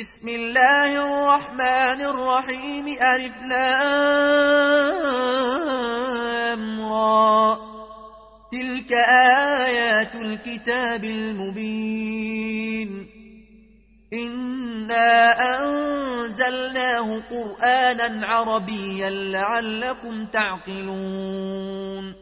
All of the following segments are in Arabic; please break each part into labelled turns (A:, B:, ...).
A: بسم الله الرحمن الرحيم ألف را. تلك آيات الكتاب المبين. إنا أنزلناه قرآنا عربيا لعلكم تعقلون.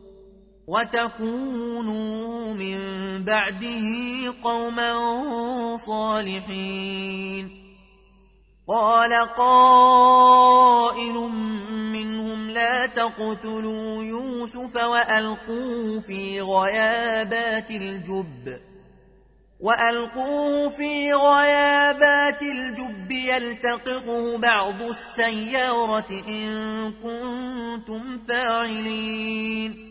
A: وتكونوا من بعده قوما صالحين قال قائل منهم لا تقتلوا يوسف وألقوه في غيابات الجب وألقوه في غيابات الجب يلتقطه بعض السيارة إن كنتم فاعلين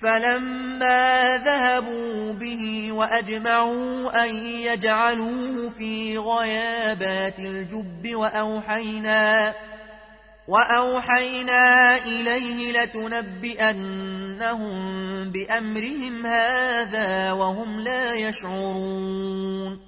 A: فلما ذهبوا به وأجمعوا أن يجعلوه في غيابات الجب وأوحينا وأوحينا إليه لتنبئنهم بأمرهم هذا وهم لا يشعرون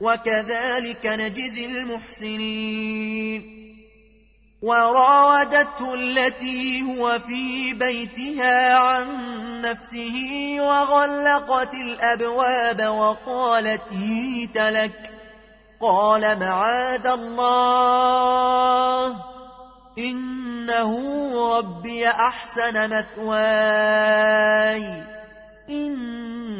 A: وكذلك نجزي المحسنين. وراودته التي هو في بيتها عن نفسه وغلقت الأبواب وقالت هيت لك. قال معاذ الله إنه ربي أحسن مثواي.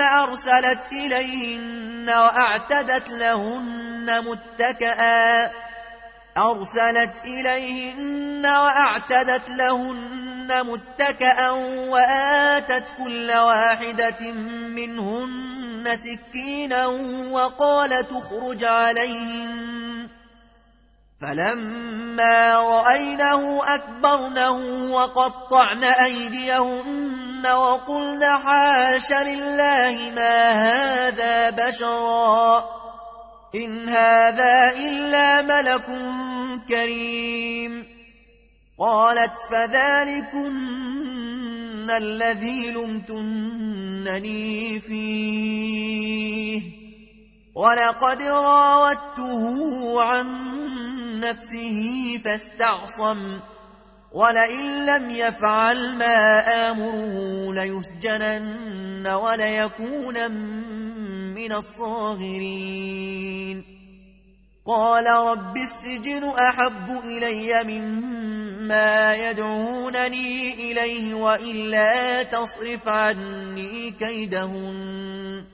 A: أرسلت إليهن وأعتدت لهن متكئا. أرسلت إليهن وأعتدت لهن متكئا وآتت كل واحدة منهن سكينا وقال تخرج عليهن. فلما رأينه أكبرنه وقطعن أيديهن وقلن حاش لله ما هذا بشرا. إن هذا إلا ملك كريم. قالت فذلكن الذي لمتنني فيه. ولقد راودته عن نفسه فاستعصم. ولئن لم يفعل ما آمره ليسجنن وليكون من الصاغرين. قال رب السجن أحب إلي مما يدعونني إليه وإلا تصرف عني كيدهن.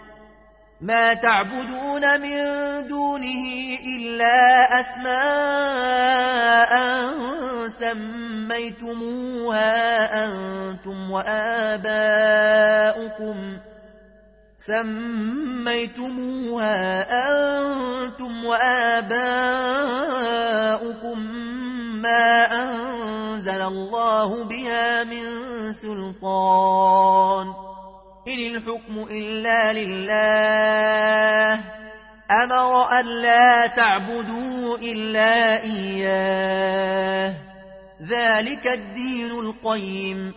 A: ما تعبدون من دونه إلا أسماء سميتموها أنتم وآباؤكم سميتموها أنتم وآباؤكم ما أنزل الله بها من سلطان إن الحكم إلا لله أمر أن لا تعبدوا إلا إياه ذلك الدين القيم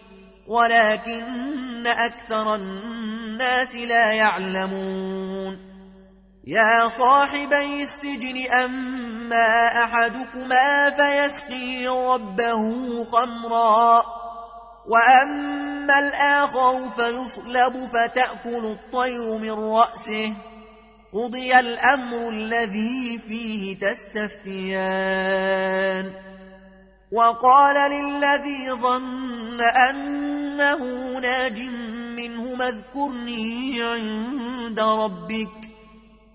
A: ولكن أكثر الناس لا يعلمون يا صاحبي السجن أما أحدكما فيسقي ربه خمرا وأما الآخر فيصلب فتأكل الطير من رأسه قضي الأمر الذي فيه تستفتيان وقال للذي ظن أنه ناج منه اذكرني عند ربك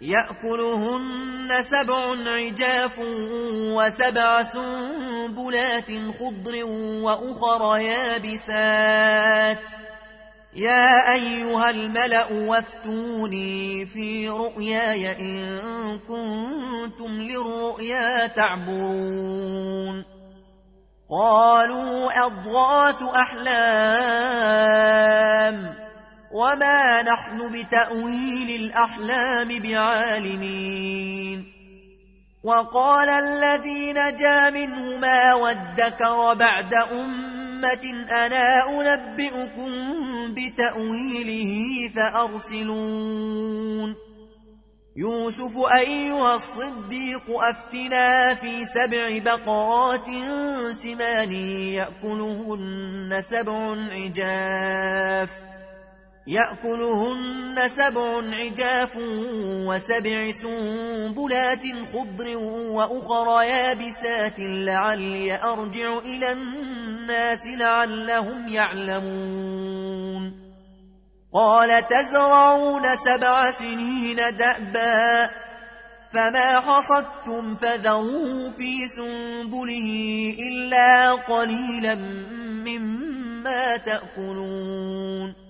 A: يأكلهن سبع عجاف وسبع سنبلات خضر وأخر يابسات. يا أيها الملأ وافتوني في رؤياي إن كنتم للرؤيا تعبرون. قالوا أضغاث أحلام. وما نحن بتأويل الأحلام بعالمين وقال الذي نجا منهما وادكر بعد أمة أنا أنبئكم بتأويله فأرسلون يوسف أيها الصديق أفتنا في سبع بقرات سمان يأكلهن سبع عجاف يأكلهن سبع عجاف وسبع سنبلات خضر وأخر يابسات لعلي أرجع إلى الناس لعلهم يعلمون. قال تزرعون سبع سنين دأبا فما حصدتم فذروه في سنبله إلا قليلا مما تأكلون.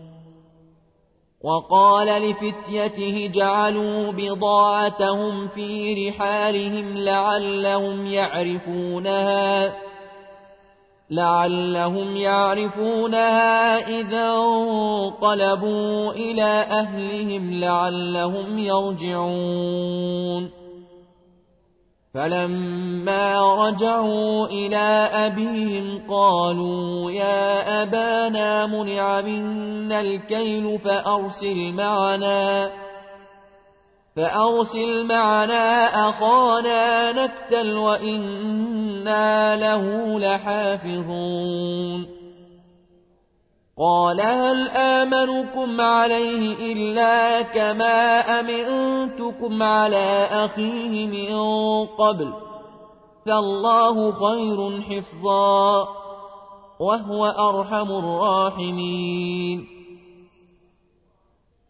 B: وقال لفتيته جعلوا بضاعتهم في رحالهم لعلهم يعرفونها لعلهم يعرفونها إذا انقلبوا إلى أهلهم لعلهم يرجعون. فلما رجعوا إلى أبيهم قالوا يا أبانا منع منا الكيل فأرسل معنا فأرسل معنا أخانا نكتل وإنا له لحافظون قال هل آمنكم عليه إلا كما أمنتكم على أخيه من قبل فالله خير حفظا وهو أرحم الراحمين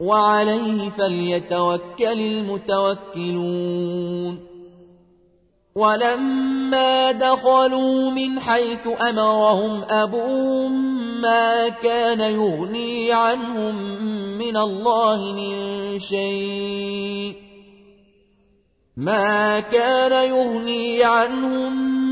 B: وعليه فليتوكل المتوكلون. ولما دخلوا من حيث أمرهم أبوهم ما كان يغني عنهم من الله من شيء. ما كان يغني عنهم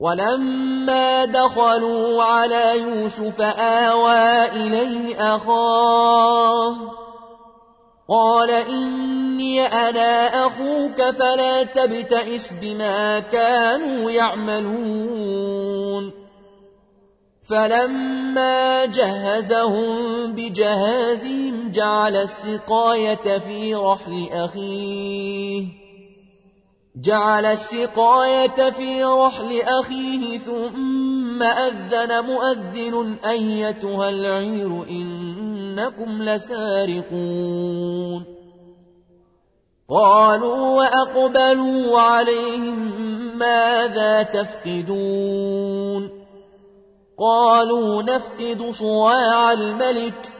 B: ولما دخلوا على يوسف آوى إليه أخاه قال إني أنا أخوك فلا تبتئس بما كانوا يعملون فلما جهزهم بجهازهم جعل السقاية في رحل أخيه جعل السقاية في رحل أخيه ثم أذن مؤذن أيتها العير إنكم لسارقون. قالوا وأقبلوا عليهم ماذا تفقدون؟ قالوا نفقد صواع الملك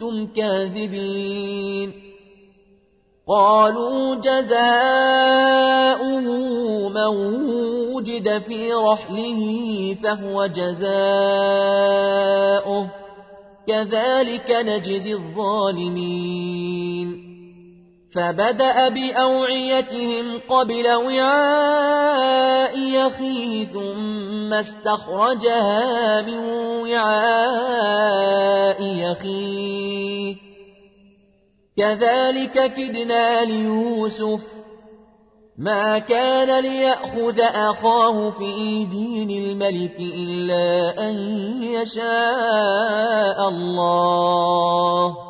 B: كنتم كاذبين قالوا جزاؤه من وجد في رحله فهو جزاؤه. كذلك نجزي الظالمين. فبدأ بأوعيتهم قبل وعاء أخيه ثم استخرجها من وعاء أخيه كذلك كدنا ليوسف. ما كان ليأخذ أخاه في دين الملك إلا أن يشاء الله.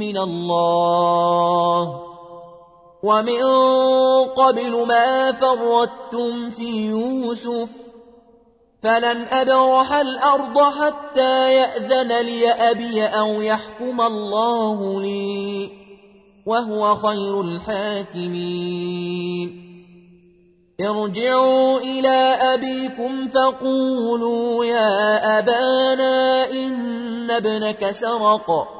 B: من الله. ومن قبل ما فردتم في يوسف فلن أبرح الأرض حتى يأذن لي أبي أو يحكم الله لي وهو خير الحاكمين. ارجعوا إلى أبيكم فقولوا يا أبانا إن ابنك سرق.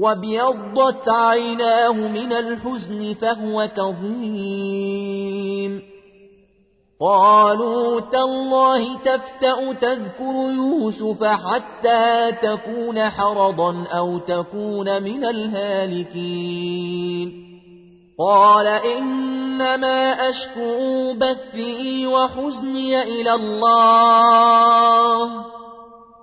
B: وابيضت عيناه من الحزن فهو كظيم قالوا تالله تفتأ تذكر يوسف حتى تكون حرضا أو تكون من الهالكين قال إنما أشكو بثي وحزني إلى الله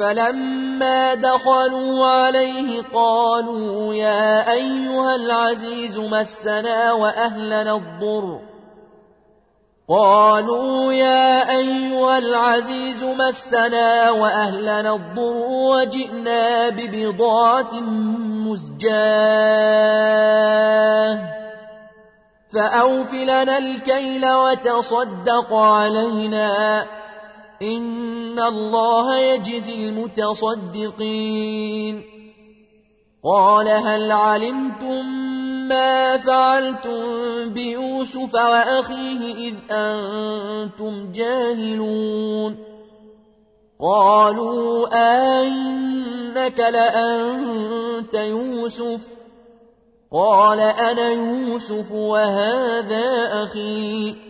B: فلما دخلوا عليه قالوا يا أيها العزيز مسنا وأهلنا الضر. قالوا يا أيها العزيز مسنا وأهلنا الضر وجئنا ببضاعة مزجاة. فأوف لنا الكيل وتصدق علينا. إن الله يجزي المتصدقين قال هل علمتم ما فعلتم بيوسف وأخيه إذ أنتم جاهلون قالوا أئنك لأنت يوسف قال أنا يوسف وهذا أخي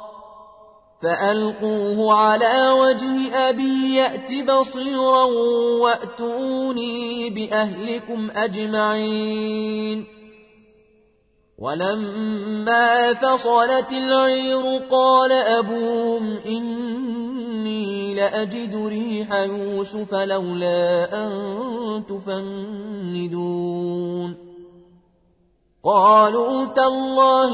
B: فألقوه على وجه أبي يأت بصيرا وأتوني بأهلكم أجمعين. ولما فصلت العير قال أبوهم إني لأجد ريح يوسف لولا أن تفندون. قالوا تالله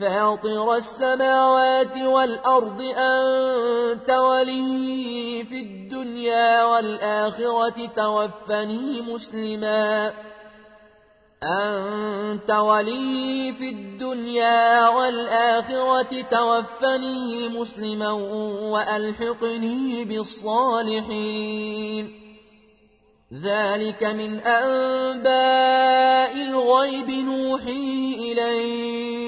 B: فاطر السماوات والأرض أنت ولي في الدنيا والآخرة توفني مسلما أنت ولي في الدنيا والآخرة توفني مسلما وألحقني بالصالحين ذلك من أنباء الغيب نوحي إليك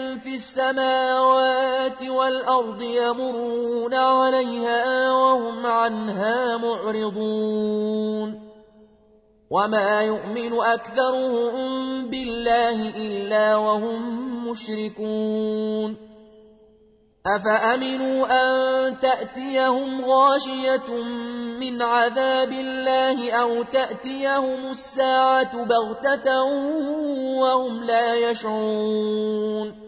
B: في السماوات والأرض يمرون عليها وهم عنها معرضون. وما يؤمن أكثرهم بالله إلا وهم مشركون. أفأمنوا أن تأتيهم غاشية من عذاب الله أو تأتيهم الساعة بغتة وهم لا يشعرون.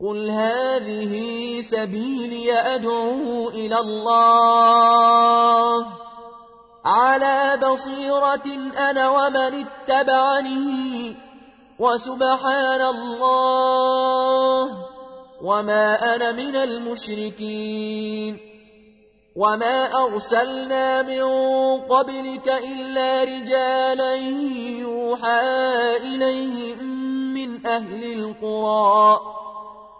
B: قل هذه سبيلي أدعو إلى الله على بصيرة أنا ومن اتبعني وسبحان الله وما أنا من المشركين وما أرسلنا من قبلك إلا رجالا يوحى إليهم من أهل القرى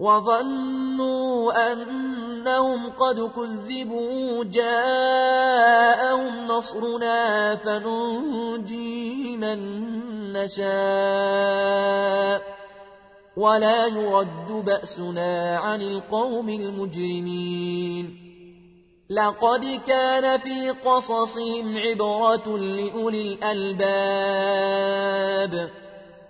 B: وظنوا أنهم قد كذبوا جاءهم نصرنا فننجي من نشاء ولا يرد بأسنا عن القوم المجرمين. لقد كان في قصصهم عبرة لأولي الألباب.